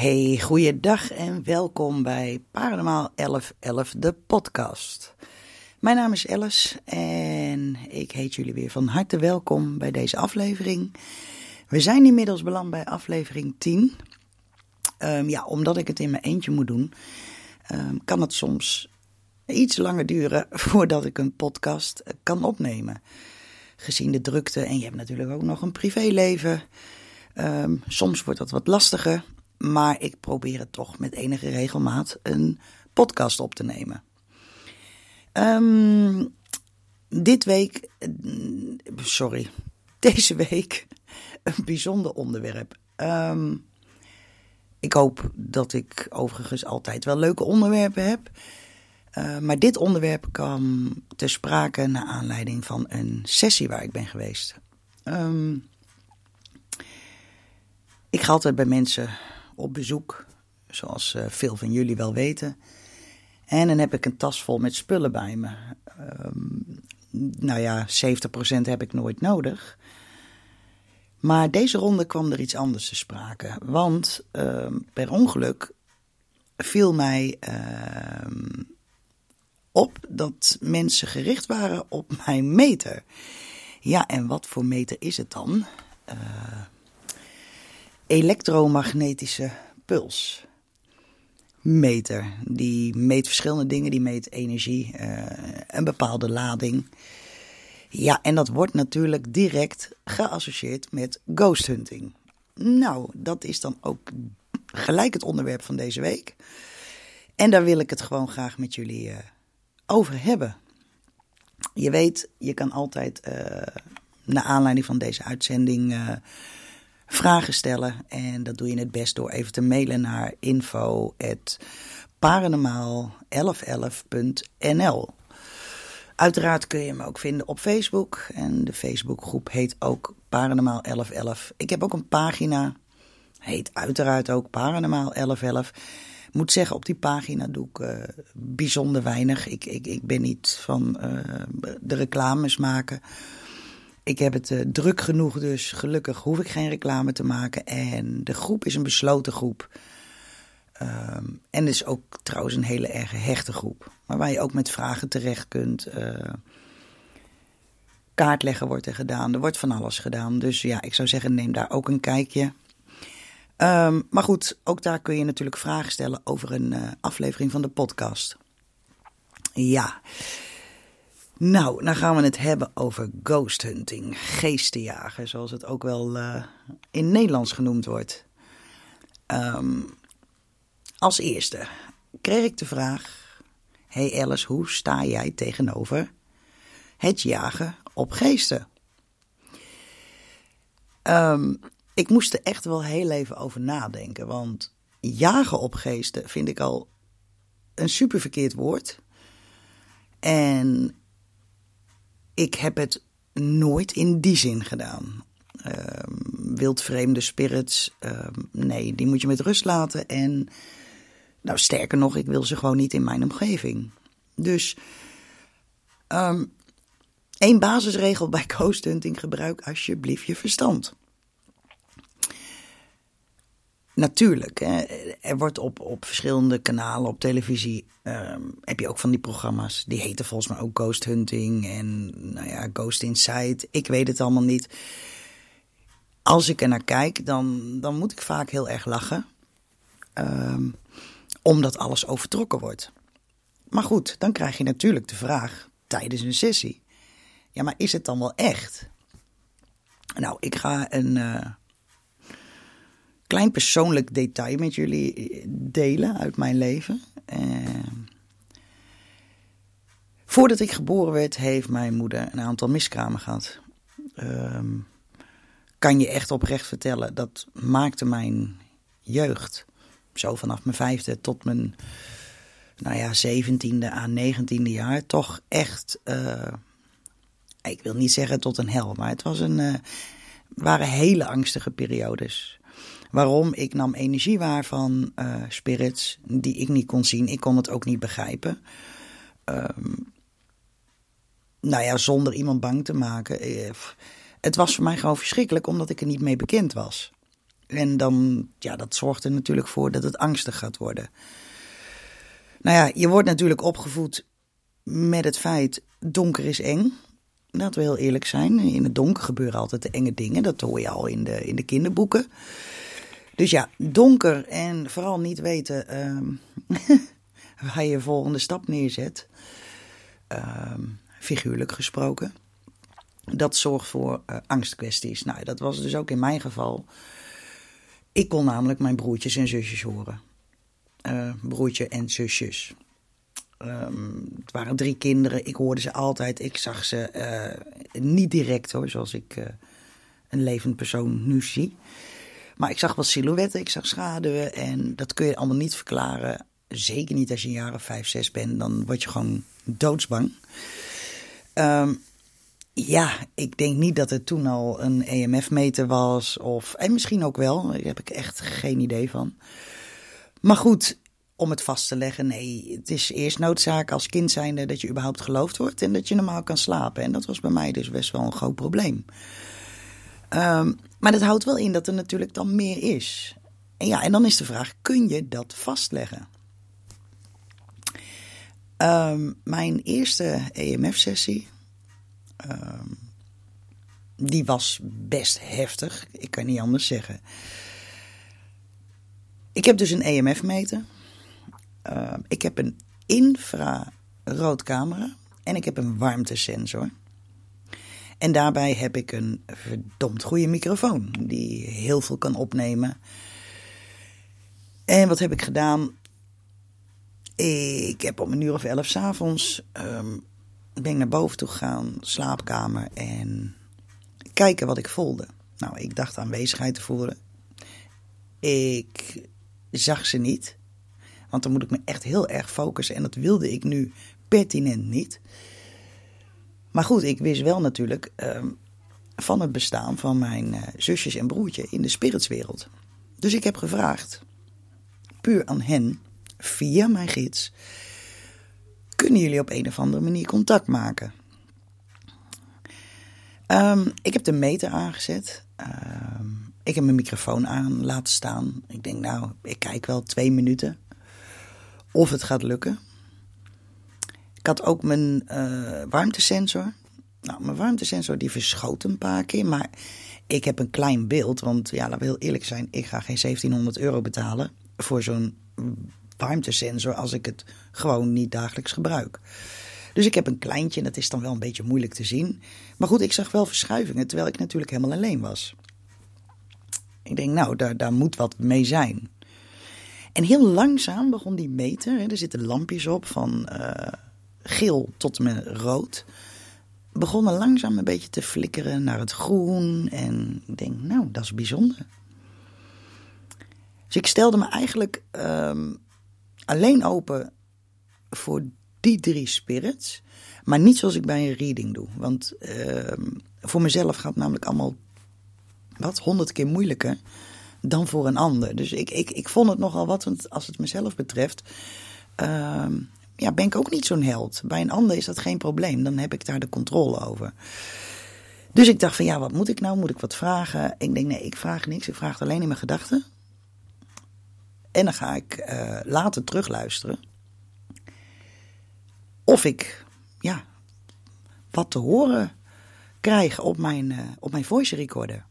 Hey, goeiedag en welkom bij Paranormaal 1111, de podcast. Mijn naam is Alice en ik heet jullie weer van harte welkom bij deze aflevering. We zijn inmiddels beland bij aflevering 10. Ehm, ja, omdat ik het in mijn eentje moet doen, ehm, kan het soms iets langer duren voordat ik een podcast eh, kan opnemen. Gezien de drukte en je hebt natuurlijk ook nog een privéleven. Ehm, soms wordt dat wat lastiger, maar ik probeer het toch met enige regelmaat een podcast op te nemen. Um, dit week, sorry, deze week een bijzonder onderwerp. Um, ik hoop dat ik overigens altijd wel leuke onderwerpen heb. Uh, maar dit onderwerp kwam te sprake naar aanleiding van een sessie waar ik ben geweest. Um, ik ga altijd bij mensen op bezoek, zoals uh, veel van jullie wel weten. En dan heb ik een tas vol met spullen bij me. Um, nou ja, 70% heb ik nooit nodig. Maar deze ronde kwam er iets anders te sprake. Want uh, per ongeluk viel mij uh, op dat mensen gericht waren op mijn meter. Ja, en wat voor meter is het dan? Uh, elektromagnetische puls. Meter. Die meet verschillende dingen. Die meet energie, uh, een bepaalde lading. Ja, en dat wordt natuurlijk direct geassocieerd met ghost hunting. Nou, dat is dan ook gelijk het onderwerp van deze week. En daar wil ik het gewoon graag met jullie uh, over hebben. Je weet, je kan altijd uh, naar aanleiding van deze uitzending vragen stellen. En dat doe je het best door even te mailen naar info.paranormaal1111.nl Uiteraard kun je me ook vinden op Facebook. En de Facebookgroep heet ook Paranormaal 1111. Ik heb ook een pagina. Heet uiteraard ook Paranormaal 1111. Ik moet zeggen, op die pagina doe ik uh, bijzonder weinig. Ik, ik, ik ben niet van uh, de reclames maken. Ik heb het uh, druk genoeg, dus gelukkig hoef ik geen reclame te maken. En de groep is een besloten groep. Um, en is ook trouwens een hele erg hechte groep. Maar waar je ook met vragen terecht kunt. Uh, kaartleggen wordt er gedaan. Er wordt van alles gedaan. Dus ja, ik zou zeggen, neem daar ook een kijkje. Um, maar goed, ook daar kun je natuurlijk vragen stellen over een uh, aflevering van de podcast. Ja. Nou, dan gaan we het hebben over ghost hunting, geestenjagen, zoals het ook wel uh, in Nederlands genoemd wordt. Um, als eerste kreeg ik de vraag: Hey Alice, hoe sta jij tegenover het jagen op geesten? Um, ik moest er echt wel heel even over nadenken, want jagen op geesten vind ik al een super verkeerd woord. En ik heb het nooit in die zin gedaan. Um, wildvreemde spirits, um, nee, die moet je met rust laten. En nou, sterker nog, ik wil ze gewoon niet in mijn omgeving. Dus um, één basisregel bij ghost hunting: gebruik alsjeblieft je verstand. Natuurlijk, er wordt op, op verschillende kanalen op televisie. Um, heb je ook van die programma's. Die heten volgens mij ook Ghost Hunting en nou ja, Ghost Inside. Ik weet het allemaal niet. Als ik er naar kijk, dan, dan moet ik vaak heel erg lachen. Um, omdat alles overtrokken wordt. Maar goed, dan krijg je natuurlijk de vraag tijdens een sessie: ja, maar is het dan wel echt? Nou, ik ga een uh, klein persoonlijk detail met jullie eh, delen uit mijn leven. Uh, voordat ik geboren werd, heeft mijn moeder een aantal miskramen gehad. Uh, kan je echt oprecht vertellen, dat maakte mijn jeugd zo vanaf mijn vijfde tot mijn nou ja, zeventiende aan negentiende jaar toch echt, uh, ik wil niet zeggen tot een hel, maar het was een, waren hele angstige periodes. Waarom? Ik nam energie waar van uh, spirits die ik niet kon zien. Ik kon het ook niet begrijpen. Um, nou ja, zonder iemand bang te maken. Het was voor mij gewoon verschrikkelijk omdat ik er niet mee bekend was. En dan, ja, dat zorgt er natuurlijk voor dat het angstig gaat worden. Nou ja, je wordt natuurlijk opgevoed met het feit donker is eng. Laten we heel eerlijk zijn. In het donker gebeuren altijd de enge dingen. Dat hoor je al in de, in de kinderboeken. Dus ja, donker en vooral niet weten ehm, waar je volgende stap neerzet. Ehm, figuurlijk gesproken. Dat zorgt voor uh, angstkwesties. Nou, dat was dus ook in mijn geval. Ik kon namelijk mijn broertjes en zusjes horen. Uh, broertje en zusjes. Um, het waren drie kinderen. Ik hoorde ze altijd. Ik zag ze uh, niet direct hoor, zoals ik een levend persoon nu zie. Maar ik zag wel silhouetten, ik zag schaduwen. En dat kun je allemaal niet verklaren. Zeker niet als je jaar of vijf, zes bent. Dan word je gewoon doodsbang. Um, ja, ik denk niet dat er toen al een EMF-meter was. Of, en misschien ook wel, daar heb ik echt geen idee van. Maar goed, om het vast te leggen, nee, het is eerst noodzaak als kind zijnde dat je überhaupt geloofd wordt en dat je normaal kan slapen. En dat was bij mij dus best wel een groot probleem. Um, maar dat houdt wel in dat er natuurlijk dan meer is. En ja, en dan is de vraag, kun je dat vastleggen? Um, mijn eerste EMF-sessie, um, die was best heftig. Ik kan niet anders zeggen. Ik heb dus een EMF-meter. Ik heb een infraroodcamera en ik heb een warmtesensor. En daarbij heb ik een verdomd goede microfoon die heel veel kan opnemen. En wat heb ik gedaan? Ik heb om een uur of elf s'avonds um, ben ik naar boven toe gegaan, slaapkamer en kijken wat ik voelde. Nou, ik dacht aanwezigheid te voelen. Ik zag ze niet. Want dan moet ik me echt heel erg focussen. En dat wilde ik nu pertinent niet. Maar goed, ik wist wel natuurlijk uh, van het bestaan van mijn uh, zusjes en broertje in de spiritswereld. Dus ik heb gevraagd, puur aan hen, via mijn gids, kunnen jullie op een of andere manier contact maken? Um, ik heb de meter aangezet. Um, ik heb mijn microfoon aan laten staan. Ik denk, nou, ik kijk wel twee minuten of het gaat lukken. Ik had ook mijn uh, warmtesensor. Nou, mijn warmtesensor die verschoot een paar keer, maar ik heb een klein beeld. Want ja, laten we heel eerlijk zijn, ik ga geen 1700 euro betalen voor zo'n warmtesensor als ik het gewoon niet dagelijks gebruik. Dus ik heb een kleintje en dat is dan wel een beetje moeilijk te zien. Maar goed, ik zag wel verschuivingen terwijl ik natuurlijk helemaal alleen was. Ik denk, nou, daar, moet wat mee zijn. En heel langzaam begon die meter, hè, er zitten lampjes op van uh, geel tot en met rood. Begonnen langzaam een beetje te flikkeren naar het groen. En ik denk, nou, dat is bijzonder. Dus ik stelde me eigenlijk um, alleen open voor die drie spirits. Maar niet zoals ik bij een reading doe. Want uh, voor mezelf gaat het namelijk allemaal wat honderd keer moeilijker dan voor een ander. Dus ik, ik, ik vond het nogal wat, want als het mezelf betreft, uh, ja, ben ik ook niet zo'n held. Bij een ander is dat geen probleem, dan heb ik daar de controle over. Dus ik dacht van ja, wat moet ik nou? Moet ik wat vragen? Ik denk nee, ik vraag niks. Ik vraag alleen in mijn gedachten. En dan ga ik uh, later terugluisteren. Of ik, ja, wat te horen krijg op mijn, uh, op mijn voice recorder.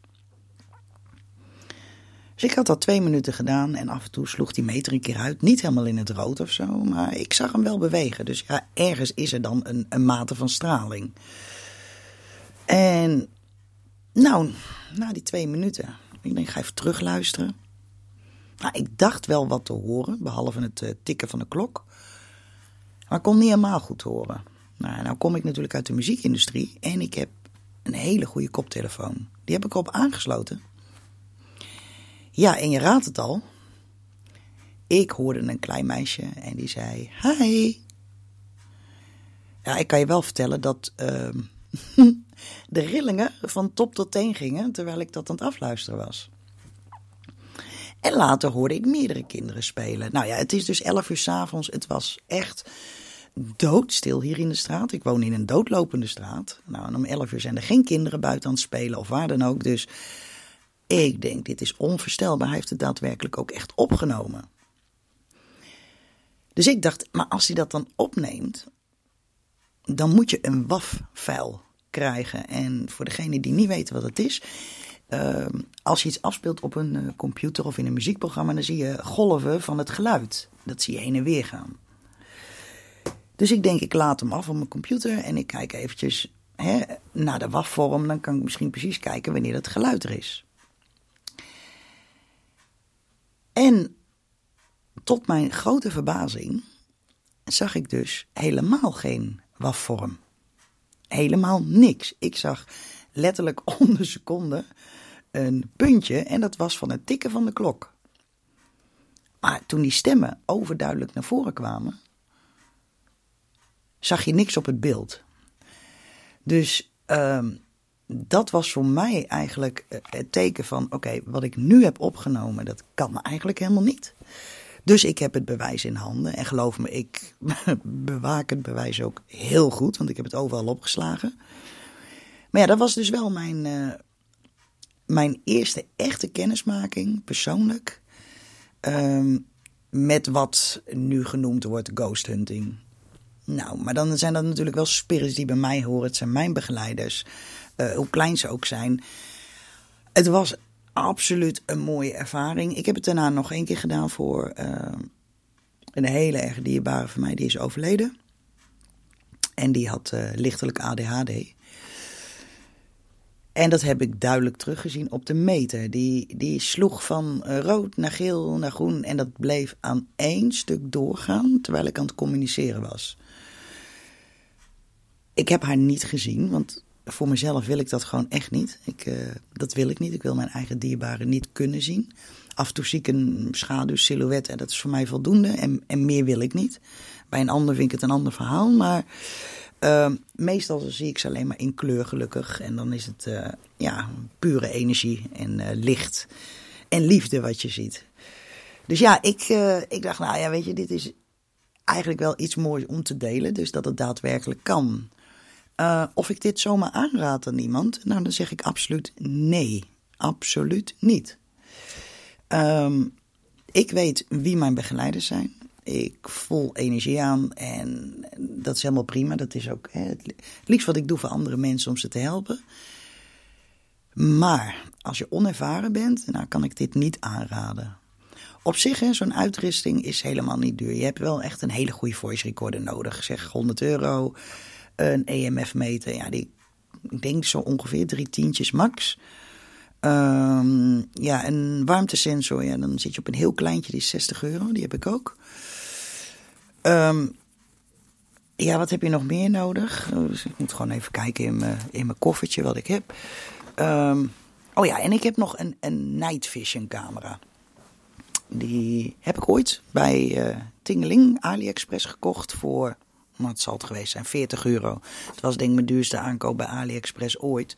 Dus ik had dat twee minuten gedaan en af en toe sloeg die meter een keer uit. Niet helemaal in het rood of zo, maar ik zag hem wel bewegen. Dus ja, ergens is er dan een, een mate van straling. En nou, na die twee minuten, ik denk, ga even terugluisteren. Nou, ik dacht wel wat te horen, behalve het uh, tikken van de klok. Maar ik kon niet helemaal goed horen. Nou, nou kom ik natuurlijk uit de muziekindustrie en ik heb een hele goede koptelefoon. Die heb ik erop aangesloten. Ja, en je raadt het al. Ik hoorde een klein meisje en die zei: Hi. Ja, ik kan je wel vertellen dat uh, de rillingen van top tot teen gingen terwijl ik dat aan het afluisteren was. En later hoorde ik meerdere kinderen spelen. Nou ja, het is dus 11 uur s'avonds. Het was echt doodstil hier in de straat. Ik woon in een doodlopende straat. Nou, en om 11 uur zijn er geen kinderen buiten aan het spelen of waar dan ook. Dus Ik denk, dit is onvoorstelbaar. Hij heeft het daadwerkelijk ook echt opgenomen. Dus ik dacht, maar als hij dat dan opneemt, dan moet je een WAF-file krijgen. En voor degene die niet weten wat het is, ehm, als je iets afspeelt op een eh, computer of in een muziekprogramma, dan zie je golven van het geluid. Dat zie je heen en weer gaan. Dus ik denk, ik laat hem af op mijn computer en ik kijk eventjes hè, naar de WAF-vorm. Dan kan ik misschien precies kijken wanneer het geluid er is. En tot mijn grote verbazing zag ik dus helemaal geen WAF-vorm. Helemaal niks. Ik zag letterlijk om de seconde een puntje en dat was van het tikken van de klok. Maar toen die stemmen overduidelijk naar voren kwamen, zag je niks op het beeld. Dus ehm, dat was voor mij eigenlijk eh, het teken van: oké, wat ik nu heb opgenomen, dat kan eigenlijk helemaal niet. Dus ik heb het bewijs in handen. En geloof me, ik bewaak het bewijs ook heel goed, want ik heb het overal opgeslagen. Maar ja, dat was dus wel mijn, uh, mijn eerste echte kennismaking, persoonlijk. Um, met wat nu genoemd wordt ghost hunting. Nou, maar dan zijn dat natuurlijk wel spirits die bij mij horen. Het zijn mijn begeleiders, uh, hoe klein ze ook zijn. Het was absoluut een mooie ervaring. Ik heb het daarna nog één keer gedaan voor uh, een hele erg dierbare van mij. Die is overleden. En die had uh, lichtelijk ADHD. En dat heb ik duidelijk teruggezien op de meter. Die, die sloeg van rood naar geel naar groen. En dat bleef aan één stuk doorgaan terwijl ik aan het communiceren was. Ik heb haar niet gezien, want voor mezelf wil ik dat gewoon echt niet. Ik, uh, dat wil ik niet. Ik wil mijn eigen dierbaren niet kunnen zien. Af en toe zie ik een schaduw, silhouet en dat is voor mij voldoende. En, en meer wil ik niet. Bij een ander vind ik het een ander verhaal. Maar uh, meestal zie ik ze alleen maar in kleur gelukkig. En dan is het uh, ja, pure energie en uh, licht en liefde wat je ziet. Dus ja, ik, ik dacht, nou ja, weet je, dit is eigenlijk wel iets moois om te delen. Dus dat het daadwerkelijk kan. Uh, of ik dit zomaar aanraad aan iemand? Nou, dan zeg ik absoluut nee. Absoluut niet. Um, ik weet wie mijn begeleiders zijn. Ik voel energie aan en dat is helemaal prima. Dat is ook hè, het liefst wat ik doe voor andere mensen om ze te helpen. Maar als je onervaren bent, dan nou, kan ik dit niet aanraden. Op zich, zo'n uitrusting is helemaal niet duur. Je hebt wel echt een hele goede voice recorder nodig. Zeg 100 euro een EMF-meter. Ja, die, ik denk zo ongeveer drie tientjes max. Um, ja, een warmtesensor, ja, dan zit je op een heel kleintje, die is 60 euro, die heb ik ook. Um, ja, wat heb je nog meer nodig? Dus ik moet gewoon even kijken in mijn, in mijn koffertje wat ik heb. Um, oh ja, en ik heb nog een, een night vision camera. Die heb ik ooit bij uh, AliExpress gekocht voor wat het zal het geweest zijn, 40 euro. Het was denk ik mijn duurste aankoop bij AliExpress ooit.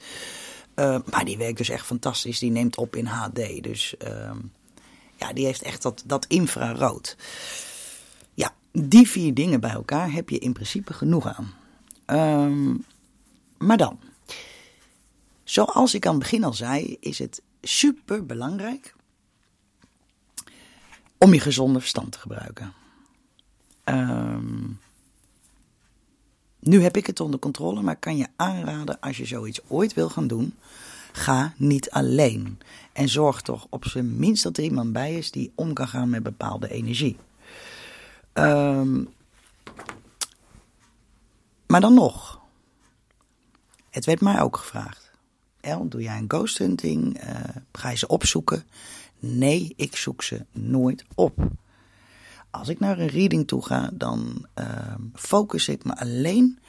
Uh, maar die werkt dus echt fantastisch. Die neemt op in HD. Dus uh, ja, die heeft echt dat, dat infrarood. Ja, die vier dingen bij elkaar heb je in principe genoeg aan. Um, maar dan, zoals ik aan het begin al zei, is het super belangrijk om je gezonde verstand te gebruiken. Um, nu heb ik het onder controle, maar kan je aanraden als je zoiets ooit wil gaan doen, ga niet alleen. En zorg toch op zijn minst dat er iemand bij is die om kan gaan met bepaalde energie. Um, maar dan nog. Het werd mij ook gevraagd. El, doe jij een ghost hunting? Uh, ga je ze opzoeken? Nee, ik zoek ze nooit op. Als ik naar een reading toe ga, dan uh, focus ik me alleen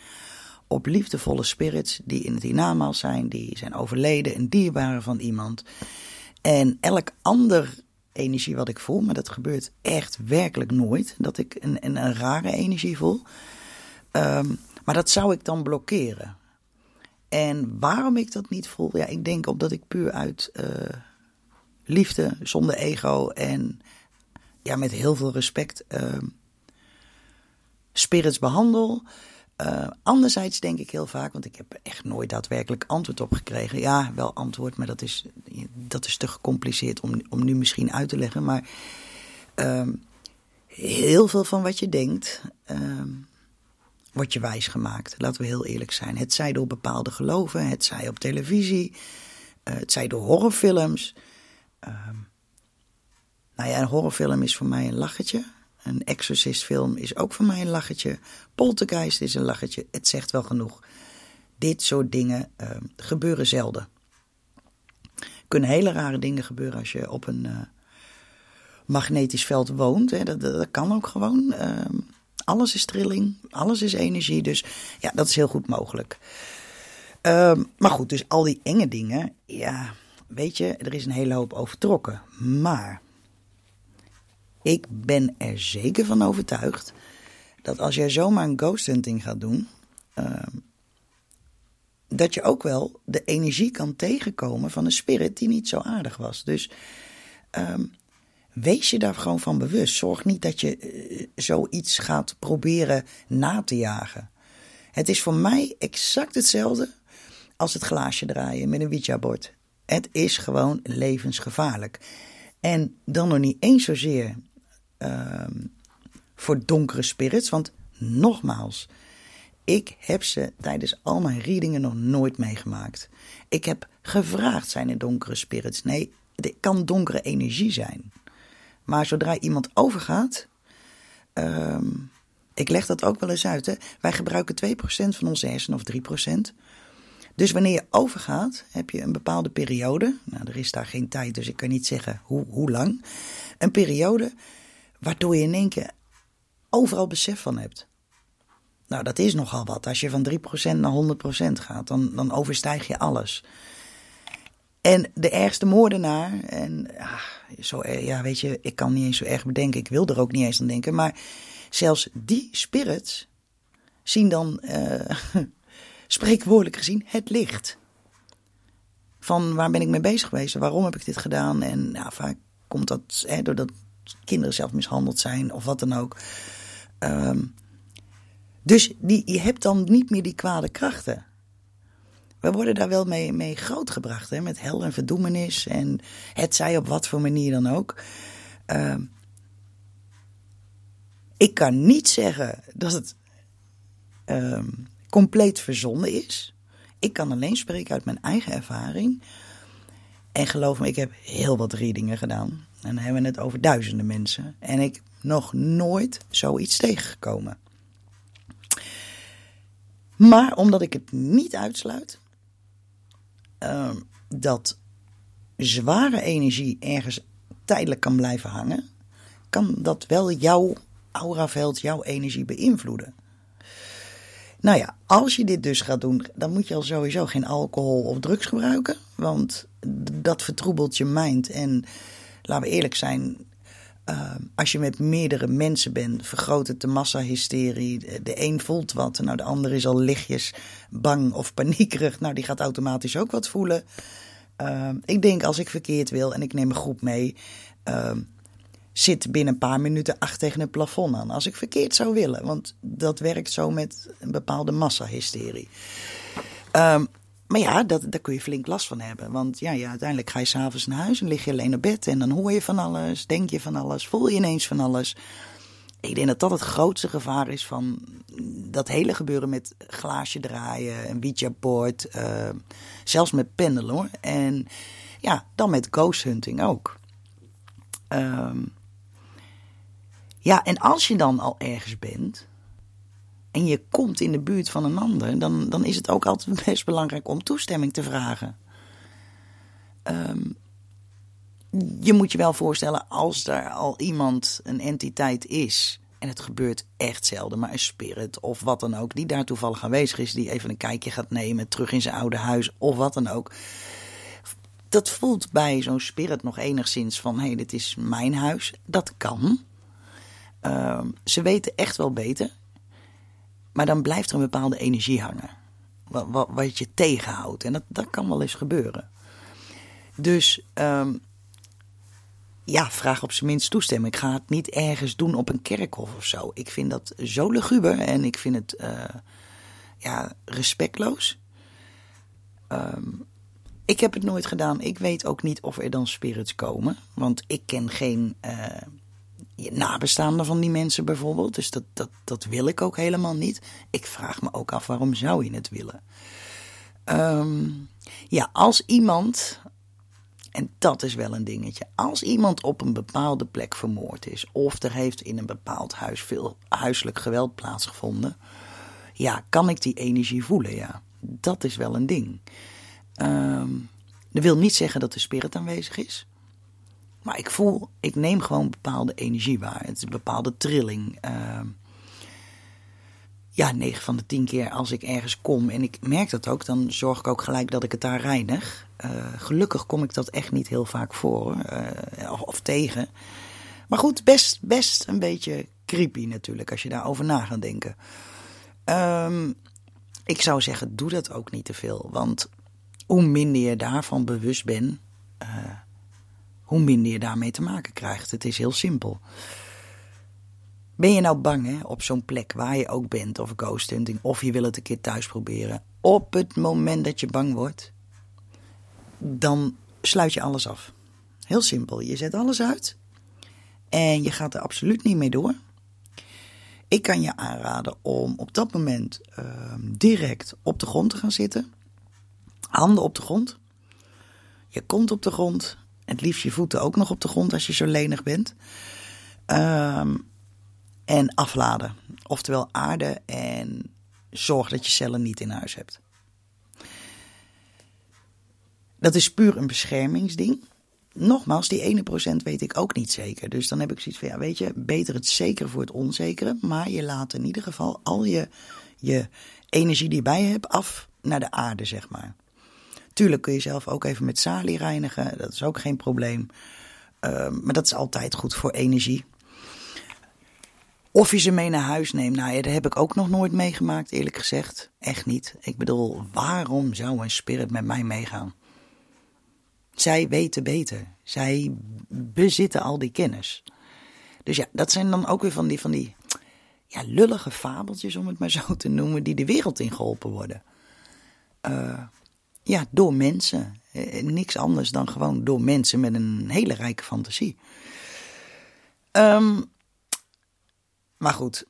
op liefdevolle spirits die in het hiernamaals zijn, die zijn overleden, een dierbare van iemand. En elk ander energie wat ik voel, maar dat gebeurt echt werkelijk nooit, dat ik een, een, een rare energie voel. Um, maar dat zou ik dan blokkeren. En waarom ik dat niet voel, ja, ik denk omdat ik puur uit uh, liefde, zonder ego en ja, met heel veel respect uh, spirits behandel. Uh, anderzijds denk ik heel vaak, want ik heb echt nooit daadwerkelijk antwoord op gekregen. Ja, wel antwoord, maar dat is, dat is te gecompliceerd om, om nu misschien uit te leggen. Maar uh, heel veel van wat je denkt, uh, wordt je wijs gemaakt. Laten we heel eerlijk zijn. Het zij door bepaalde geloven, het zij op televisie, uh, het zij door horrorfilms. Ehm, nou ja, een horrorfilm is voor mij een lachetje. Een Exorcist-film is ook voor mij een lachetje. Poltergeist is een lachetje. Het zegt wel genoeg. Dit soort dingen uh, gebeuren zelden. Kunnen hele rare dingen gebeuren als je op een uh, magnetisch veld woont. Hè. Dat, dat, kan ook gewoon. Uh, alles is trilling, alles is energie. Dus ja, dat is heel goed mogelijk. Ehm, maar goed, dus al die enge dingen. Ja, weet je, er is een hele hoop overtrokken. Maar ik ben er zeker van overtuigd dat als jij zomaar een ghost hunting gaat doen, uh, dat je ook wel de energie kan tegenkomen van een spirit die niet zo aardig was. Dus um, wees je daar gewoon van bewust. Zorg niet dat je uh, zoiets gaat proberen na te jagen. Het is voor mij exact hetzelfde als het glaasje draaien met een Ouija-bord. Het is gewoon levensgevaarlijk. En dan nog niet eens zozeer voor donkere spirits. Want nogmaals, ik heb ze tijdens al mijn readingen nog nooit meegemaakt. Ik heb gevraagd, zijn er donkere spirits? Nee, het kan donkere energie zijn. Maar zodra iemand overgaat, uh, ik leg dat ook wel eens uit. Hè? Wij gebruiken 2% van onze hersenen of 3%. Dus wanneer je overgaat, heb je een bepaalde periode. Nou, er is daar geen tijd, dus ik kan niet zeggen hoe, hoe lang. Een periode waardoor je in één keer overal besef van hebt. Nou, dat is nogal wat. Als je van 3% naar 100% gaat, dan, dan overstijg je alles. En de ergste moordenaar, en ah, zo, ja, weet je, ik kan niet eens zo erg bedenken, ik wil er ook niet eens aan denken, maar zelfs die spirits zien dan, uh, spreekwoordelijk gezien, het licht. Van waar ben ik mee bezig geweest, waarom heb ik dit gedaan? En ja, vaak komt dat hè, doordat kinderen zelf mishandeld zijn of wat dan ook. Um, dus die, je hebt dan niet meer die kwade krachten. We worden daar wel mee, mee grootgebracht, hè, met hel en verdoemenis en het zij op wat voor manier dan ook. Uh, ik kan niet zeggen dat het uh, compleet verzonnen is. Ik kan alleen spreken uit mijn eigen ervaring. En geloof me, ik heb heel wat readingen gedaan. En dan hebben we het over duizenden mensen. En ik nog nooit zoiets tegengekomen. Maar omdat ik het niet uitsluit uh, dat zware energie ergens tijdelijk kan blijven hangen, kan dat wel jouw auraveld, jouw energie beïnvloeden. Nou ja, als je dit dus gaat doen, dan moet je al sowieso geen alcohol of drugs gebruiken. Want dat vertroebelt je mind. En laten we eerlijk zijn, uh, als je met meerdere mensen bent, vergroot het de massahysterie. De een voelt wat, nou de ander is al lichtjes bang of paniekerig. Nou, die gaat automatisch ook wat voelen. Uh, ik denk als ik verkeerd wil en ik neem een groep mee, uh, zit binnen een paar minuten acht tegen het plafond aan. Als ik verkeerd zou willen, want dat werkt zo met een bepaalde massahysterie. Um, maar ja, dat, daar kun je flink last van hebben. Want ja, ja uiteindelijk ga je s'avonds naar huis en lig je alleen op bed. En dan hoor je van alles, denk je van alles, voel je ineens van alles. Ik denk dat dat het grootste gevaar is van dat hele gebeuren met glaasje draaien, een Ouija-board. Uh, zelfs met pendelen hoor. En ja, dan met ghost hunting ook. Um, ja, en als je dan al ergens bent en je komt in de buurt van een ander, dan, dan is het ook altijd best belangrijk om toestemming te vragen. Um, je moet je wel voorstellen, als er al iemand, een entiteit is, en het gebeurt echt zelden, maar een spirit of wat dan ook, die daar toevallig aanwezig is, die even een kijkje gaat nemen, terug in zijn oude huis of wat dan ook. Dat voelt bij zo'n spirit nog enigszins van: hé, hey, dit is mijn huis. Dat kan. Uh, ze weten echt wel beter. Maar dan blijft er een bepaalde energie hangen. Wat, wat, wat je tegenhoudt. En dat, dat kan wel eens gebeuren. Dus um, ja, vraag op zijn minst toestemming. Ik ga het niet ergens doen op een kerkhof of zo. Ik vind dat zo luguber en ik vind het uh, ja, respectloos. Ehm, ik heb het nooit gedaan. Ik weet ook niet of er dan spirits komen. Want ik ken geen uh, nabestaanden van die mensen bijvoorbeeld. Dus dat, dat, dat wil ik ook helemaal niet. Ik vraag me ook af waarom zou je het willen. Um, ja, als iemand, en dat is wel een dingetje, als iemand op een bepaalde plek vermoord is, of er heeft in een bepaald huis veel huiselijk geweld plaatsgevonden, ja, kan ik die energie voelen, ja. Dat is wel een ding. Um, dat wil niet zeggen dat de spirit aanwezig is. Maar ik voel, ik neem gewoon bepaalde energie waar. Het is een bepaalde trilling. Uh, ja, 9 van de 10 keer als ik ergens kom en ik merk dat ook, dan zorg ik ook gelijk dat ik het daar reinig. Uh, gelukkig kom ik dat echt niet heel vaak voor uh, of, tegen. Maar goed, best, best een beetje creepy natuurlijk als je daarover na gaat denken. Um, ik zou zeggen, doe dat ook niet te veel. Want hoe minder je daarvan bewust bent, uh, hoe minder je daarmee te maken krijgt. Het is heel simpel. Ben je nou bang hè, op zo'n plek waar je ook bent, of ghost hunting, of je wil het een keer thuis proberen? Op het moment dat je bang wordt, dan sluit je alles af. Heel simpel. Je zet alles uit en je gaat er absoluut niet mee door. Ik kan je aanraden om op dat moment uh, direct op de grond te gaan zitten. Handen op de grond. Je kont op de grond. Het liefst je voeten ook nog op de grond als je zo lenig bent. Um, en afladen. Oftewel aarde en zorg dat je cellen niet in huis hebt. Dat is puur een beschermingsding. Nogmaals, die ene procent weet ik ook niet zeker. Dus dan heb ik zoiets van, ja, weet je, beter het zekere voor het onzekere. Maar je laat in ieder geval al je, je energie die je bij je hebt af naar de aarde, zeg maar. Tuurlijk kun je zelf ook even met salie reinigen. Dat is ook geen probleem. Uh, maar dat is altijd goed voor energie. Of je ze mee naar huis neemt, nou ja, dat heb ik ook nog nooit meegemaakt, eerlijk gezegd. Echt niet. Ik bedoel, waarom zou een spirit met mij meegaan? Zij weten beter. Zij bezitten al die kennis. Dus ja, dat zijn dan ook weer van die, van die ja, lullige fabeltjes, om het maar zo te noemen, die de wereld in geholpen worden. Uh, ja, door mensen. Eh, niks anders dan gewoon door mensen met een hele rijke fantasie. Um, maar goed,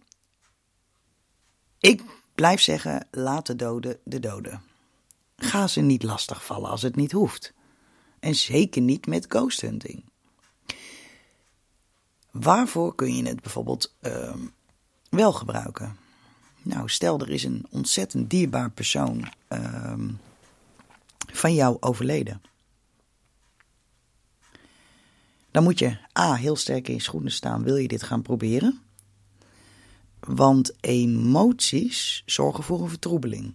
ik blijf zeggen: laat de doden de doden. Ga ze niet lastigvallen als het niet hoeft. En zeker niet met ghost hunting. Waarvoor kun je het bijvoorbeeld uh, wel gebruiken? Nou, stel er is een ontzettend dierbaar persoon uh, van jou overleden. Dan moet je A, heel sterk in je schoenen staan, wil je dit gaan proberen? Want emoties zorgen voor een vertroebeling.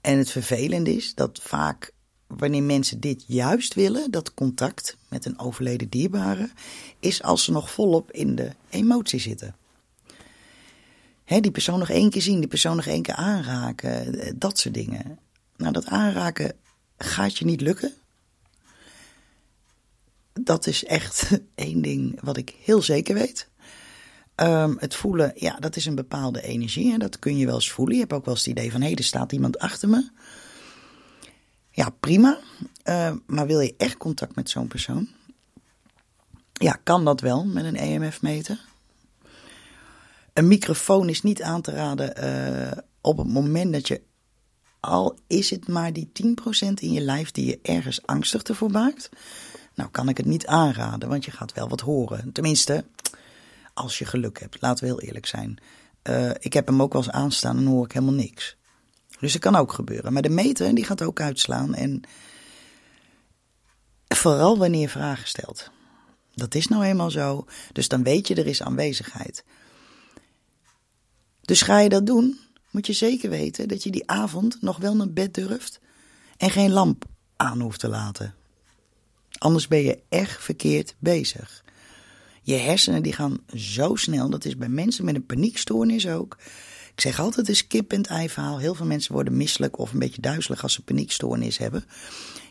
En het vervelende is dat vaak wanneer mensen dit juist willen, dat contact met een overleden dierbare, is als ze nog volop in de emotie zitten. He, die persoon nog één keer zien, die persoon nog één keer aanraken, dat soort dingen. Nou, dat aanraken gaat je niet lukken. Dat is echt één ding wat ik heel zeker weet. Um, het voelen, ja, dat is een bepaalde energie. En dat kun je wel eens voelen. Je hebt ook wel eens het idee van: hé, hey, er staat iemand achter me. Ja, prima. Uh, maar wil je echt contact met zo'n persoon? Ja, kan dat wel met een EMF-meter. Een microfoon is niet aan te raden uh, op het moment dat je, al is het maar die 10% in je lijf die je ergens angstig ervoor maakt. Nou, kan ik het niet aanraden, want je gaat wel wat horen. Tenminste, als je geluk hebt. Laten we heel eerlijk zijn. Uh, ik heb hem ook wel eens aanstaan en hoor ik helemaal niks. Dus dat kan ook gebeuren. Maar de meter die gaat ook uitslaan. En vooral wanneer je vragen stelt. Dat is nou eenmaal zo. Dus dan weet je er is aanwezigheid. Dus ga je dat doen, moet je zeker weten dat je die avond nog wel naar bed durft. En geen lamp aan hoeft te laten. Anders ben je echt verkeerd bezig. Je hersenen die gaan zo snel. Dat is bij mensen met een paniekstoornis ook. Ik zeg altijd het is kip en ei verhaal. Heel veel mensen worden misselijk of een beetje duizelig als ze paniekstoornis hebben.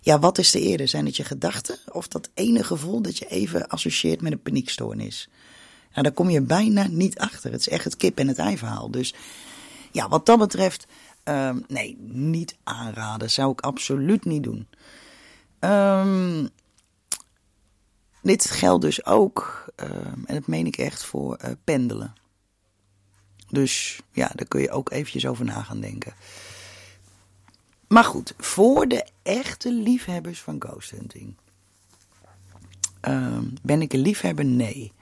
Ja, wat is er eerder? Zijn het je gedachten of dat ene gevoel dat je even associeert met een paniekstoornis? Nou, daar kom je bijna niet achter. Het is echt het kip en het ei verhaal. Dus ja, wat dat betreft, ehm, nee, niet aanraden. Zou ik absoluut niet doen. Um, dit geldt dus ook, ehm, en dat meen ik echt, voor uh, pendelen. Dus ja, daar kun je ook eventjes over na gaan denken. Maar goed, voor de echte liefhebbers van ghost hunting. Ehm, ben ik een liefhebber? Nee.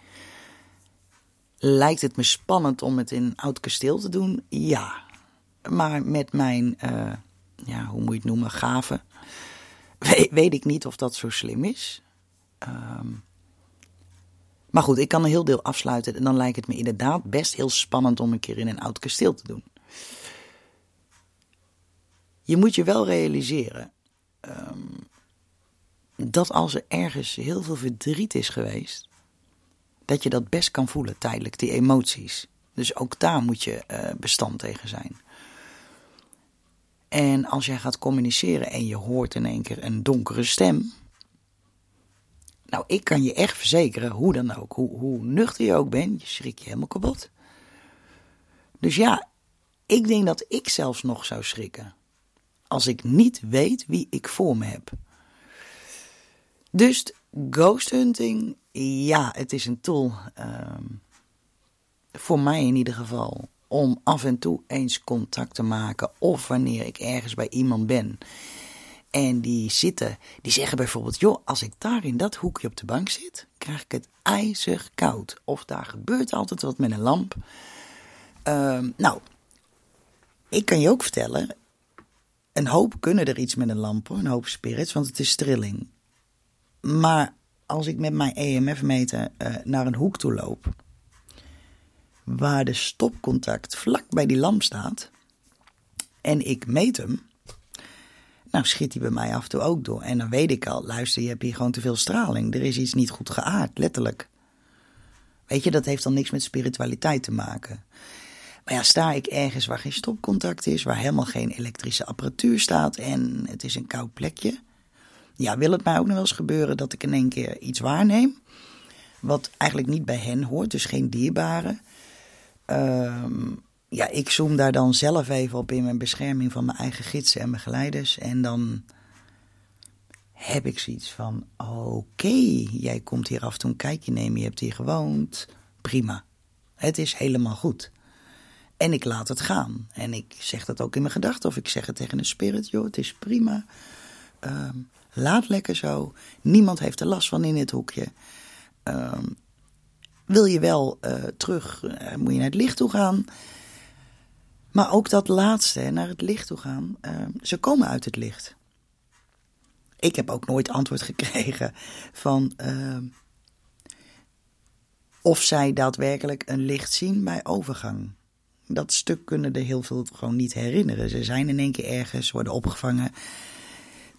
Lijkt het me spannend om het in een oud kasteel te doen? Ja. Maar met mijn, uh, ja, hoe moet je het noemen, gaven, weet, weet ik niet of dat zo slim is. Um, maar goed, ik kan een heel deel afsluiten en dan lijkt het me inderdaad best heel spannend om een keer in een oud kasteel te doen. Je moet je wel realiseren um, dat als er ergens heel veel verdriet is geweest, dat je dat best kan voelen tijdelijk, die emoties. Dus ook daar moet je uh, bestand tegen zijn. En als jij gaat communiceren en je hoort in één keer een donkere stem, nou, ik kan je echt verzekeren, hoe dan ook, hoe, hoe nuchter je ook bent, je schrik je helemaal kapot. Dus ja, ik denk dat ik zelfs nog zou schrikken. Als ik niet weet wie ik voor me heb. Dus ghost hunting, ja, het is een tool. Ehm, voor mij in ieder geval. Om af en toe eens contact te maken. Of wanneer ik ergens bij iemand ben en die zitten, die zeggen bijvoorbeeld: Joh, als ik daar in dat hoekje op de bank zit, krijg ik het ijzig koud. Of daar gebeurt altijd wat met een lamp. Uh, nou, ik kan je ook vertellen: een hoop kunnen er iets met een lamp, een hoop spirits, want het is trilling. Maar als ik met mijn EMF-meter uh, naar een hoek toe loop, waar de stopcontact vlak bij die lamp staat, en ik meet hem nou schiet hij bij mij af en toe ook door. En dan weet ik al, luister, je hebt hier gewoon te veel straling. Er is iets niet goed geaard, letterlijk. Weet je, dat heeft dan niks met spiritualiteit te maken. Maar ja, sta ik ergens waar geen stopcontact is, waar helemaal geen elektrische apparatuur staat en het is een koud plekje. Ja, wil het mij ook nog wel eens gebeuren dat ik in één keer iets waarneem. Wat eigenlijk niet bij hen hoort, dus geen dierbare. Um, ja, ik zoom daar dan zelf even op in mijn bescherming van mijn eigen gidsen en begeleiders. En dan heb ik zoiets van: oké, jij komt hier af en toe een kijkje nemen, je hebt hier gewoond. Prima. Het is helemaal goed. En ik laat het gaan. En ik zeg dat ook in mijn gedachten, of ik zeg het tegen een spirit: joh, het is prima. Ehm, laat lekker zo. Niemand heeft er last van in dit hoekje. Ehm, wil je wel uh, terug, uh, moet je naar het licht toe gaan. Maar ook dat laatste, naar het licht toe gaan. Uh, ze komen uit het licht. Ik heb ook nooit antwoord gekregen van uh, of zij daadwerkelijk een licht zien bij overgang. Dat stuk kunnen er heel veel gewoon niet herinneren. Ze zijn in één keer ergens, worden opgevangen.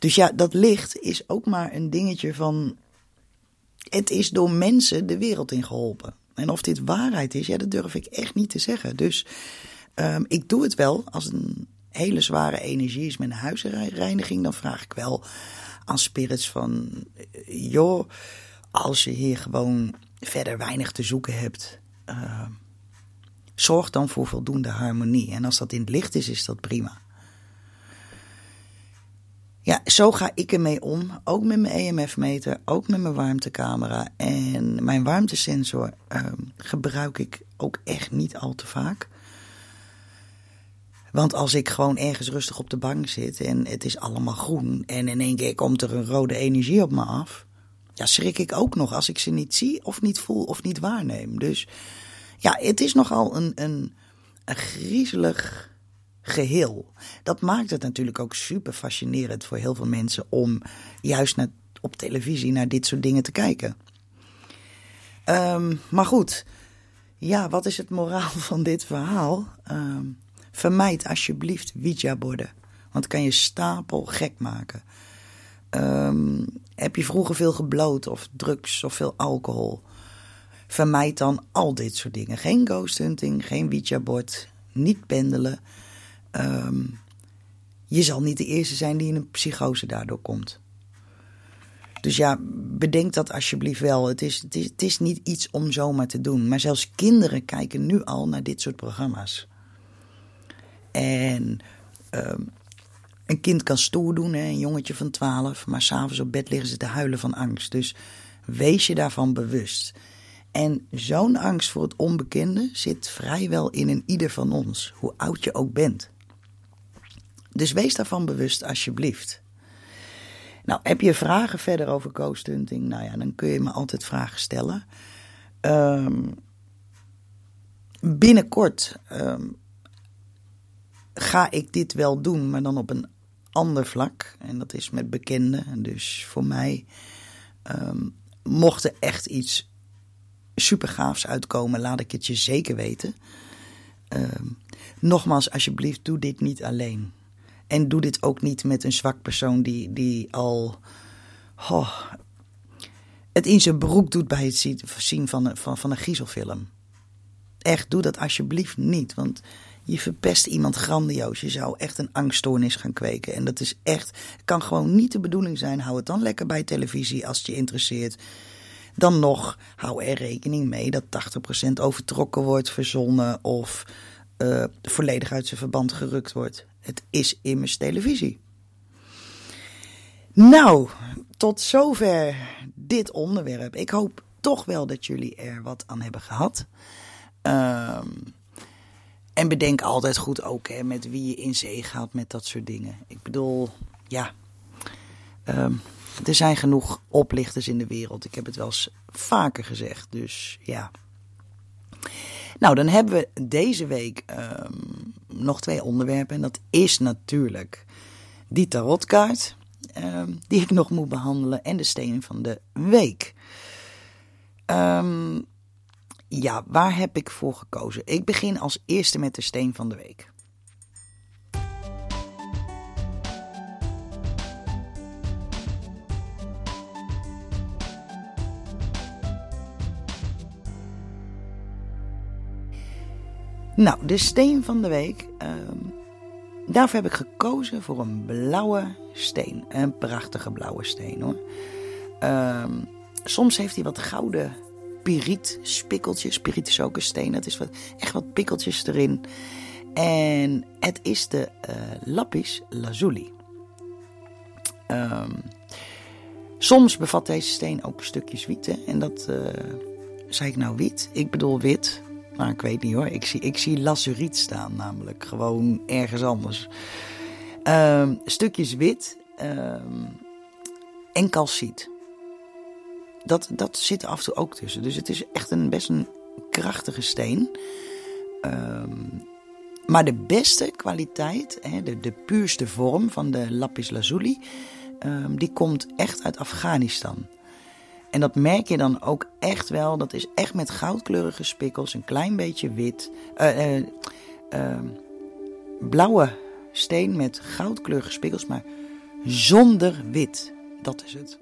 Dus ja, dat licht is ook maar een dingetje van. Het is door mensen de wereld in geholpen. En of dit waarheid is, ja, dat durf ik echt niet te zeggen. Dus Um, ik doe het wel als een hele zware energie is met een huisreiniging. Dan vraag ik wel aan spirits van... joh, als je hier gewoon verder weinig te zoeken hebt... Uh, zorg dan voor voldoende harmonie. En als dat in het licht is, is dat prima. Ja, zo ga ik ermee om. Ook met mijn EMF-meter, ook met mijn warmtecamera. En mijn warmtesensor uh, gebruik ik ook echt niet al te vaak. Want als ik gewoon ergens rustig op de bank zit en het is allemaal groen en in één keer komt er een rode energie op me af, ja, schrik ik ook nog als ik ze niet zie of niet voel of niet waarneem. Dus ja, het is nogal een, een griezelig geheel. Dat maakt het natuurlijk ook super fascinerend voor heel veel mensen om juist op televisie naar dit soort dingen te kijken. Um, maar goed, ja, wat is het moraal van dit verhaal? Um, Vermijd alsjeblieft Ouija-borden. Want kan je stapel gek maken. Um, heb je vroeger veel gebloot of drugs of veel alcohol? Vermijd dan al dit soort dingen. Geen ghost hunting, geen Ouija-bord, niet pendelen. Um, je zal niet de eerste zijn die in een psychose daardoor komt. Dus ja, bedenk dat alsjeblieft wel. Het is, het, is, het is niet iets om zomaar te doen. Maar zelfs kinderen kijken nu al naar dit soort programma's. En ehm, een kind kan stoer doen, hè, een jongetje van 12, maar s'avonds op bed liggen ze te huilen van angst. Dus wees je daarvan bewust. En zo'n angst voor het onbekende zit vrijwel in een ieder van ons, hoe oud je ook bent. Dus wees daarvan bewust alsjeblieft. Nou, heb je vragen verder over ghost? Nou ja, dan kun je me altijd vragen stellen. Ehm, binnenkort ehm, ga ik dit wel doen, maar dan op een ander vlak. En dat is met bekenden. Dus voor mij um, mocht er echt iets super gaafs uitkomen, laat ik het je zeker weten. nogmaals, alsjeblieft, doe dit niet alleen. En doe dit ook niet met een zwak persoon die, die al oh, het in zijn broek doet bij het zien van een, van, van een griezelfilm. Echt, doe dat alsjeblieft niet. Want je verpest iemand grandioos. Je zou echt een angststoornis gaan kweken. En dat is echt, kan gewoon niet de bedoeling zijn. Hou het dan lekker bij televisie als het je interesseert. Dan nog, hou er rekening mee dat 80% overtrokken wordt, verzonnen of uh, volledig uit zijn verband gerukt wordt. Het is immers televisie. Nou, tot zover dit onderwerp. Ik hoop toch wel dat jullie er wat aan hebben gehad. Um, en bedenk altijd goed ook hè, met wie je in zee gaat met dat soort dingen. Ik bedoel, ja. Um, er zijn genoeg oplichters in de wereld. Ik heb het wel eens vaker gezegd. Dus ja. Nou, dan hebben we deze week um, nog twee onderwerpen. En dat is natuurlijk die tarotkaart. Um, die ik nog moet behandelen. En de steen van de week. Um, ja, waar heb ik voor gekozen? Ik begin als eerste met de steen van de week. Nou, de steen van de week. Um, daarvoor heb ik gekozen voor een blauwe steen. Een prachtige blauwe steen hoor. Um, soms heeft hij wat gouden piriet spikkeltjes. Piriet ook een steen. Het is wat, echt wat pikkeltjes erin. En het is de uh, lapis lazuli. Um, soms bevat deze steen ook stukjes wiet. Hè? En dat uh, zei ik nou wit. Ik bedoel wit. Maar ik weet niet hoor. Ik zie, ik zie lazuriet staan namelijk. Gewoon ergens anders. Um, stukjes wit. Um, en calciet dat, dat zit af en toe ook tussen. Dus het is echt een best een krachtige steen. Um, maar de beste kwaliteit, hè, de, de puurste vorm van de lapis lazuli, die komt echt uit Afghanistan. En dat merk je dan ook echt wel. Dat is echt met goudkleurige spikkels, een klein beetje wit. Uh, uh, uh, blauwe steen met goudkleurige spikkels, maar zonder wit. Dat is het.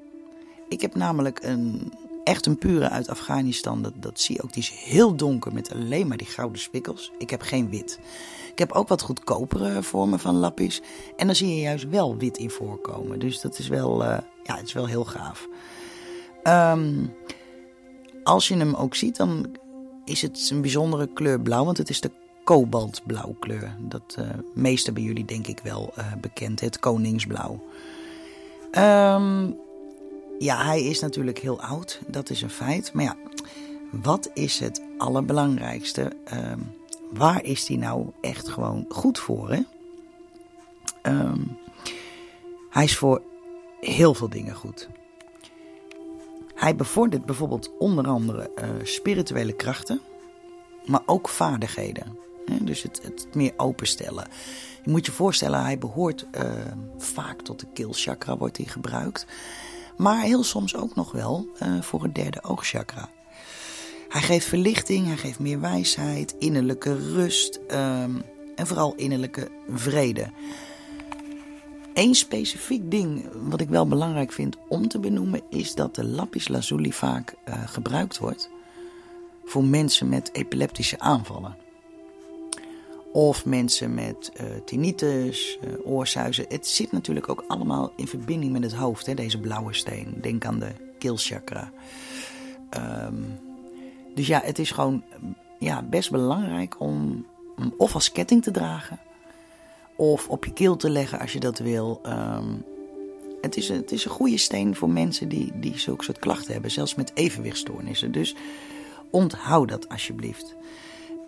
Ik heb namelijk een, echt een pure uit Afghanistan. Dat, dat zie je ook. Die is heel donker met alleen maar die gouden spikkels. Ik heb geen wit. Ik heb ook wat goedkopere vormen van lapis. En dan zie je juist wel wit in voorkomen. Dus dat is wel, uh, ja, het is wel heel gaaf. Um, als je hem ook ziet, dan is het een bijzondere kleur blauw. Want het is de kobaltblauw kleur. Dat uh, meeste bij jullie denk ik wel uh, bekend. Het koningsblauw. Um, ja, hij is natuurlijk heel oud, dat is een feit. Maar ja, wat is het allerbelangrijkste? Uh, waar is hij nou echt gewoon goed voor? Hè? Um, hij is voor heel veel dingen goed. Hij bevordert bijvoorbeeld onder andere uh, spirituele krachten, maar ook vaardigheden. Hè? Dus het, het meer openstellen. Je moet je voorstellen, hij behoort uh, vaak tot de keelchakra, wordt hij gebruikt. Maar heel soms ook nog wel uh, voor het derde oogchakra. Hij geeft verlichting, hij geeft meer wijsheid, innerlijke rust um, en vooral innerlijke vrede. Eén specifiek ding wat ik wel belangrijk vind om te benoemen is dat de lapis lazuli vaak uh, gebruikt wordt voor mensen met epileptische aanvallen. Of mensen met uh, tinnitus, uh, oorsuizen. Het zit natuurlijk ook allemaal in verbinding met het hoofd, hè, deze blauwe steen. Denk aan de keelchakra. Um, dus ja, het is gewoon ja, best belangrijk om of als ketting te dragen. Of op je keel te leggen als je dat wil. Ehm, het, is, het is een goede steen voor mensen die, die zulke soort klachten hebben. Zelfs met evenwichtstoornissen. Dus onthoud dat alsjeblieft.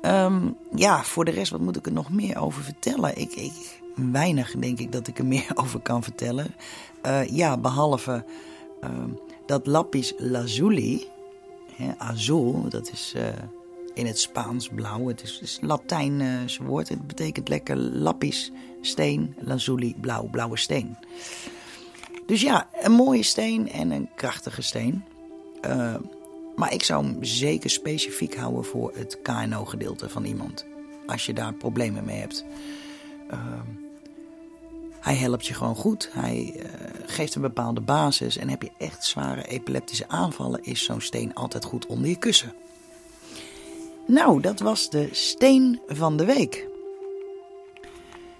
Ehm, ja, voor de rest, wat moet ik er nog meer over vertellen? Ik, ik, weinig denk ik dat ik er meer over kan vertellen. Uh, ja, behalve uh, dat lapis lazuli, hè, azul, dat is uh, in het Spaans blauw. Het is, is Latijns woord. Het betekent lekker lapis, steen, lazuli, blauw, blauwe steen. Dus ja, een mooie steen en een krachtige steen. maar ik zou hem zeker specifiek houden voor het KNO-gedeelte van iemand. Als je daar problemen mee hebt. Hij helpt je gewoon goed. Hij uh, geeft een bepaalde basis. En heb je echt zware epileptische aanvallen, is zo'n steen altijd goed onder je kussen. Nou, dat was de steen van de week.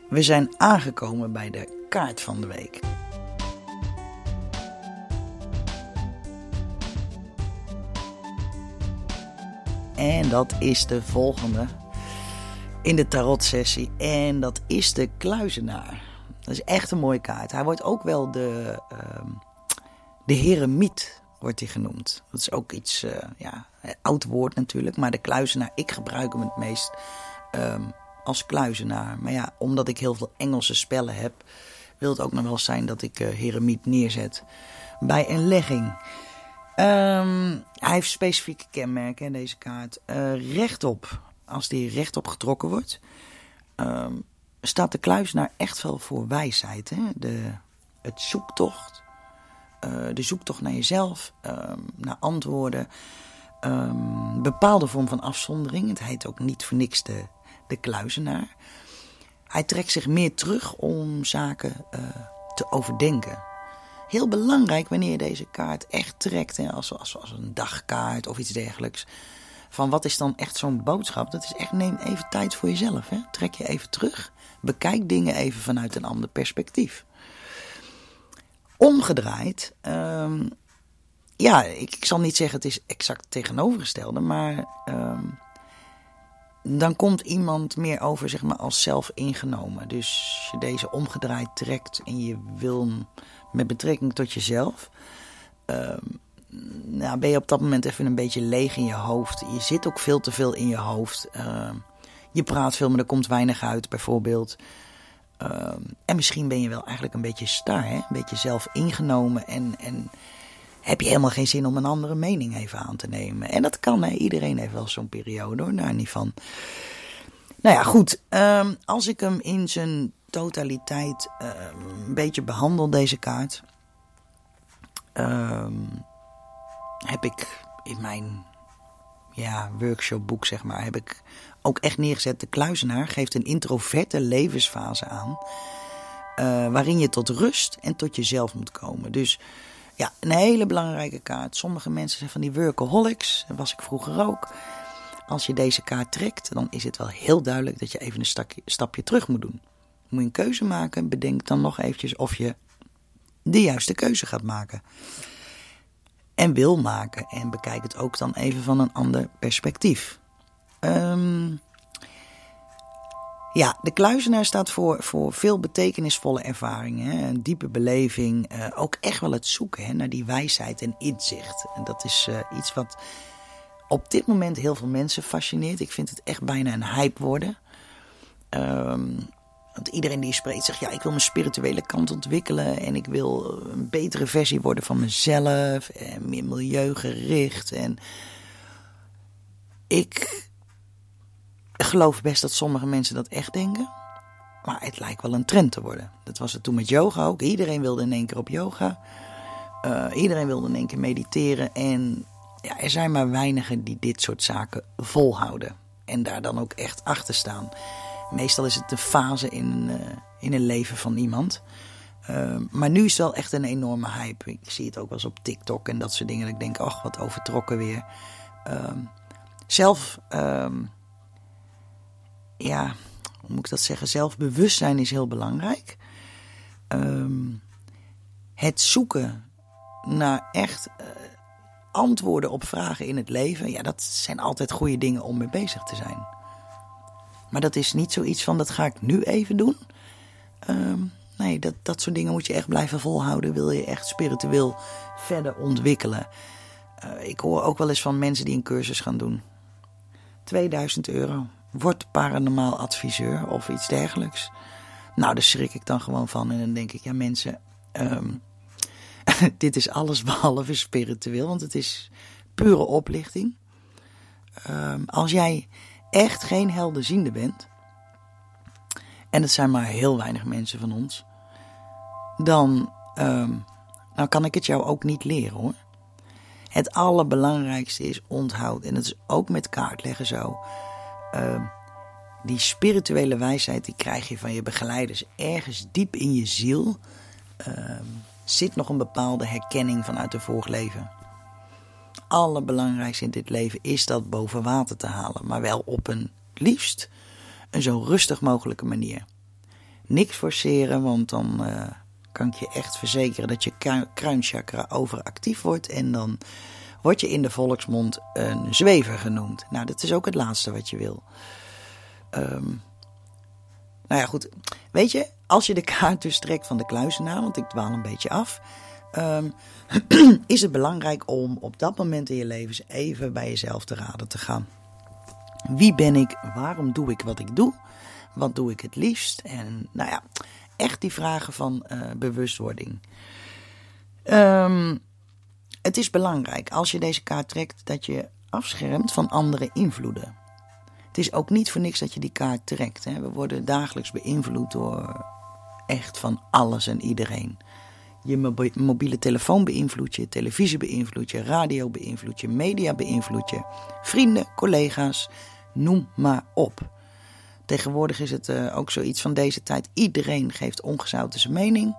We zijn aangekomen bij de kaart van de week. En dat is de volgende in de tarotsessie. En dat is de kluizenaar. Dat is echt een mooie kaart. Hij wordt ook wel de, uh, de heremiet, wordt hij genoemd. Dat is ook iets, uh, ja, oud woord natuurlijk. Maar de kluizenaar, ik gebruik hem het meest um, als kluizenaar. Maar ja, omdat ik heel veel Engelse spellen heb, wil het ook nog wel zijn dat ik uh, heremiet neerzet bij een legging. Um, hij heeft specifieke kenmerken, deze kaart. Uh, rechtop, als die rechtop getrokken wordt... Um, staat de kluizenaar echt wel voor wijsheid. Hè? De, het zoektocht, uh, de zoektocht naar jezelf, naar antwoorden. Um, bepaalde vorm van afzondering. Het heet ook niet voor niks de, de kluizenaar. Hij trekt zich meer terug om zaken uh, te overdenken. Heel belangrijk wanneer je deze kaart echt trekt, hè, als, als, als een dagkaart of iets dergelijks. Van wat is dan echt zo'n boodschap? Dat is echt neem even tijd voor jezelf. Hè? Trek je even terug. Bekijk dingen even vanuit een ander perspectief. Omgedraaid, um, ja, ik, ik, zal niet zeggen het is exact tegenovergestelde, maar um, dan komt iemand meer over zeg maar, als zelf ingenomen. Dus je deze omgedraaid trekt en je wil met betrekking tot jezelf, um, nou, ben je op dat moment even een beetje leeg in je hoofd. Je zit ook veel te veel in je hoofd. Uh, je praat veel, maar er komt weinig uit, bijvoorbeeld. En misschien ben je wel eigenlijk een beetje star, hè? een beetje zelf ingenomen. En, en heb je helemaal geen zin om een andere mening even aan te nemen. En dat kan, hè? iedereen heeft wel zo'n periode hoor, daar niet van. Nou ja, goed. Uh, als ik hem in zijn totaliteit ehm, een beetje behandel, deze kaart. Ehm, heb ik in mijn ja, workshopboek, zeg maar, heb ik ook echt neergezet. De kluizenaar geeft een introverte levensfase aan. Uh, waarin je tot rust en tot jezelf moet komen. Dus ja, een hele belangrijke kaart. Sommige mensen zijn van die workaholics. Dat was ik vroeger ook. Als je deze kaart trekt, dan is het wel heel duidelijk dat je even een stapje terug moet doen. Moet je een keuze maken, bedenk dan nog eventjes of je de juiste keuze gaat maken en wil maken. En bekijk het ook dan even van een ander perspectief. Um, ja, de kluizenaar staat voor, voor veel betekenisvolle ervaringen. Een diepe beleving. Uh, ook echt wel het zoeken hè, naar die wijsheid en inzicht. En dat is uh, iets wat op dit moment heel veel mensen fascineert. Ik vind het echt bijna een hype worden. Um, want iedereen die spreekt zegt, ja, ik wil mijn spirituele kant ontwikkelen en ik wil een betere versie worden van mezelf en meer milieugericht. En ik geloof best dat sommige mensen dat echt denken, maar het lijkt wel een trend te worden. Dat was het toen met yoga ook. Iedereen wilde in één keer op yoga. Uh, iedereen wilde in één keer mediteren en ja, er zijn maar weinigen die dit soort zaken volhouden en daar dan ook echt achter staan. Meestal is het de fase in, uh, in een leven van iemand. Uh, maar nu is het wel echt een enorme hype. Ik zie het ook wel eens op TikTok en dat soort dingen. Ik denk, ach, wat overtrokken weer. Uh, zelf, ehm, ja, hoe moet ik dat zeggen? Zelfbewustzijn is heel belangrijk. Ehm, het zoeken naar echt uh, antwoorden op vragen in het leven. Ja, dat zijn altijd goede dingen om mee bezig te zijn. Maar dat is niet zoiets van dat ga ik nu even doen. Ehm, nee, dat, dat soort dingen moet je echt blijven volhouden. Wil je echt spiritueel verder ontwikkelen. Eh, ik hoor ook wel eens van mensen die een cursus gaan doen. 2000 euro. Word paranormaal adviseur of iets dergelijks. Nou, daar schrik ik dan gewoon van. En dan denk ik, ja mensen, ehm, dit is alles behalve spiritueel. Want het is pure oplichting. Ehm, als jij echt geen helderziende bent, en het zijn maar heel weinig mensen van ons, dan um, nou kan ik het jou ook niet leren hoor. Het allerbelangrijkste is onthoud, en dat is ook met kaartleggen zo. Uh, die spirituele wijsheid die krijg je van je begeleiders. Ergens diep in je ziel uh, zit nog een bepaalde herkenning vanuit een vorig leven allerbelangrijkste in dit leven is dat boven water te halen. Maar wel op een liefst een zo rustig mogelijke manier. Niks forceren, want dan uh, kan ik je echt verzekeren dat je kruinchakra overactief wordt. En dan word je in de volksmond een zwever genoemd. Nou, dat is ook het laatste wat je wil. Um, nou ja, goed. Weet je, als je de kaart dus trekt van de kluizenaar, want ik dwaal een beetje af. Um, is het belangrijk om op dat moment in je leven even bij jezelf te raden te gaan. Wie ben ik? Waarom doe ik wat ik doe? Wat doe ik het liefst? En nou ja, echt die vragen van uh, bewustwording. Um, het is belangrijk als je deze kaart trekt dat je afschermt van andere invloeden. Het is ook niet voor niks dat je die kaart trekt. Hè. We worden dagelijks beïnvloed door echt van alles en iedereen. Je mobiele telefoon beïnvloedt je, televisie beïnvloedt je, radio beïnvloedt je, media beïnvloedt je, vrienden, collega's, noem maar op. Tegenwoordig is het uh, ook zoiets van deze tijd. Iedereen geeft ongezouten zijn mening.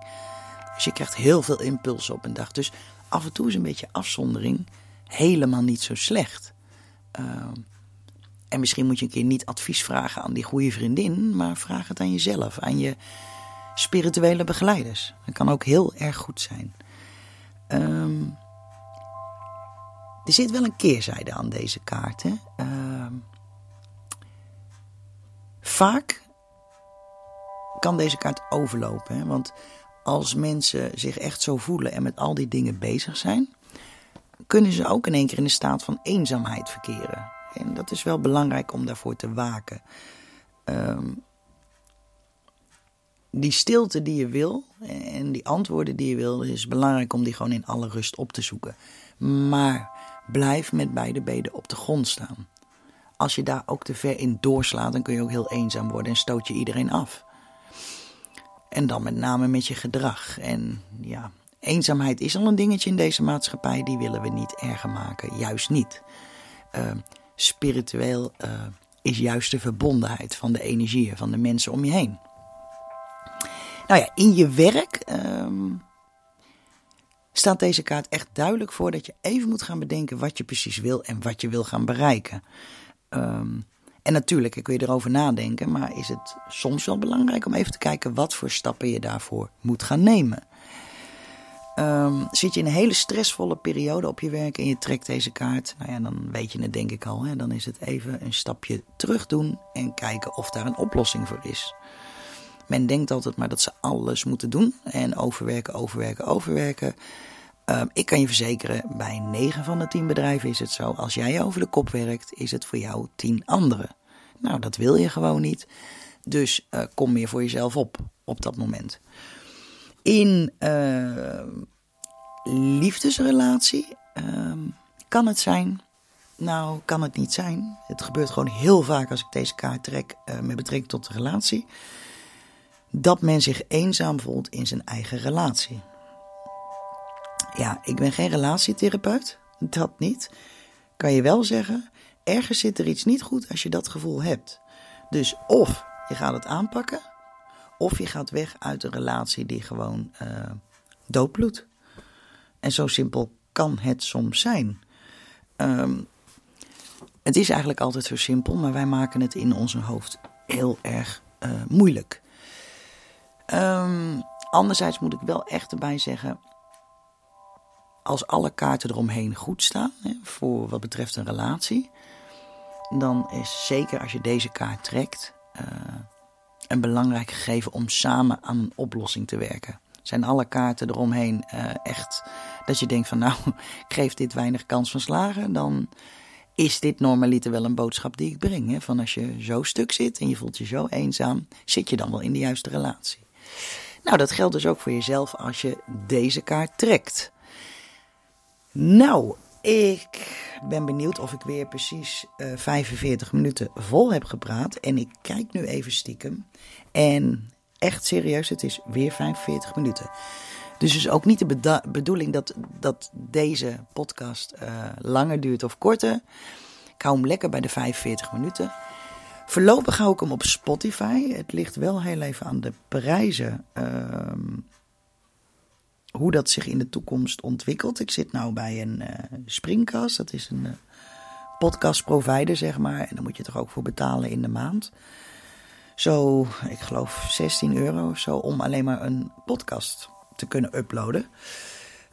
Dus je krijgt heel veel impulsen op een dag. Dus af en toe is een beetje afzondering helemaal niet zo slecht. Uh, en misschien moet je een keer niet advies vragen aan die goede vriendin, maar vraag het aan jezelf, aan je spirituele begeleiders. Dat kan ook heel erg goed zijn. Um, er zit wel een keerzijde aan deze kaart. Um, vaak kan deze kaart overlopen. Hè? Want als mensen zich echt zo voelen en met al die dingen bezig zijn, kunnen ze ook in één keer in een staat van eenzaamheid verkeren. En dat is wel belangrijk om daarvoor te waken. Um, die stilte die je wil en die antwoorden die je wil, is belangrijk om die gewoon in alle rust op te zoeken. Maar blijf met beide benen op de grond staan. Als je daar ook te ver in doorslaat, dan kun je ook heel eenzaam worden en stoot je iedereen af. En dan met name met je gedrag. En ja, eenzaamheid is al een dingetje in deze maatschappij, die willen we niet erger maken. Juist niet. Uh, spiritueel uh, is juist de verbondenheid van de energieën van de mensen om je heen. Nou ja, in je werk um, staat deze kaart echt duidelijk voor dat je even moet gaan bedenken wat je precies wil en wat je wil gaan bereiken. Um, en natuurlijk kun je erover nadenken, maar is het soms wel belangrijk om even te kijken wat voor stappen je daarvoor moet gaan nemen. Um, zit je in een hele stressvolle periode op je werk en je trekt deze kaart, nou ja, dan weet je het denk ik al. Hè? Dan is het even een stapje terug doen en kijken of daar een oplossing voor is. Men denkt altijd maar dat ze alles moeten doen en overwerken, overwerken, overwerken. Uh, ik kan je verzekeren, bij 9 van de 10 bedrijven is het zo. Als jij over de kop werkt, is het voor jou 10 anderen. Nou, dat wil je gewoon niet. Dus uh, kom meer voor jezelf op op dat moment. In uh, liefdesrelatie ehm, kan het zijn. Nou, kan het niet zijn. Het gebeurt gewoon heel vaak als ik deze kaart trek eh, met betrekking tot de relatie dat men zich eenzaam voelt in zijn eigen relatie. Ja, ik ben geen relatietherapeut, dat niet. Kan je wel zeggen, ergens zit er iets niet goed als je dat gevoel hebt. Dus of je gaat het aanpakken, of je gaat weg uit een relatie die gewoon uh, doodbloedt. En zo simpel kan het soms zijn. Um, het is eigenlijk altijd zo simpel, maar wij maken het in onze hoofd heel erg uh, moeilijk. Um, anderzijds moet ik wel echt erbij zeggen, als alle kaarten eromheen goed staan, hè, voor wat betreft een relatie, dan is zeker als je deze kaart trekt, uh, een belangrijk gegeven om samen aan een oplossing te werken. Zijn alle kaarten eromheen uh, echt dat je denkt van nou, ik geef dit weinig kans van slagen, dan is dit normaliter wel een boodschap die ik breng. Hè? Van als je zo stuk zit en je voelt je zo eenzaam, zit je dan wel in de juiste relatie. Nou, dat geldt dus ook voor jezelf als je deze kaart trekt. Nou, ik ben benieuwd of ik weer precies uh, eh, 45 minuten vol heb gepraat. En ik kijk nu even stiekem. En echt serieus, het is weer 45 minuten. Dus het is ook niet de bedoeling dat, dat deze podcast uh, langer duurt of korter. Ik hou hem lekker bij de 45 minuten. Voorlopig hou ik hem op Spotify. Het ligt wel heel even aan de prijzen. Uh, hoe dat zich in de toekomst ontwikkelt. Ik zit nou bij een uh, Springcast. Dat is een uh, podcast provider, zeg maar. En daar moet je toch ook voor betalen in de maand. Zo, ik geloof 16 euro of zo om alleen maar een podcast te kunnen uploaden.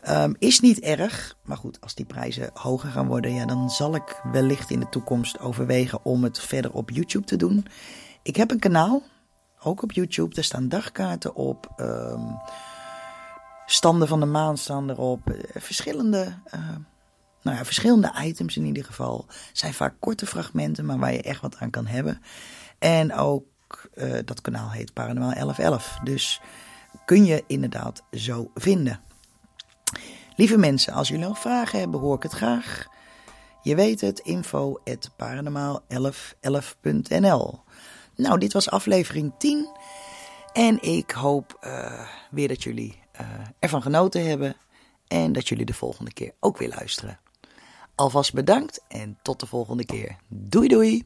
Um, is niet erg, maar goed, als die prijzen hoger gaan worden, ja, dan zal ik wellicht in de toekomst overwegen om het verder op YouTube te doen. Ik heb een kanaal, ook op YouTube, daar staan dagkaarten op. Um, standen van de maan staan erop. Eh, verschillende, uh, nou ja, verschillende items in ieder geval. zijn vaak korte fragmenten, maar waar je echt wat aan kan hebben. En ook uh, dat kanaal heet Paranormaal 1111. Dus kun je inderdaad zo vinden. Lieve mensen, als jullie nog vragen hebben, hoor ik het graag. Je weet het, info paranormaal1111.nl Nou, dit was aflevering 10. En ik hoop weer dat jullie ervan genoten hebben. En dat jullie de volgende keer ook weer luisteren. Alvast bedankt en tot de volgende keer. Doei doei!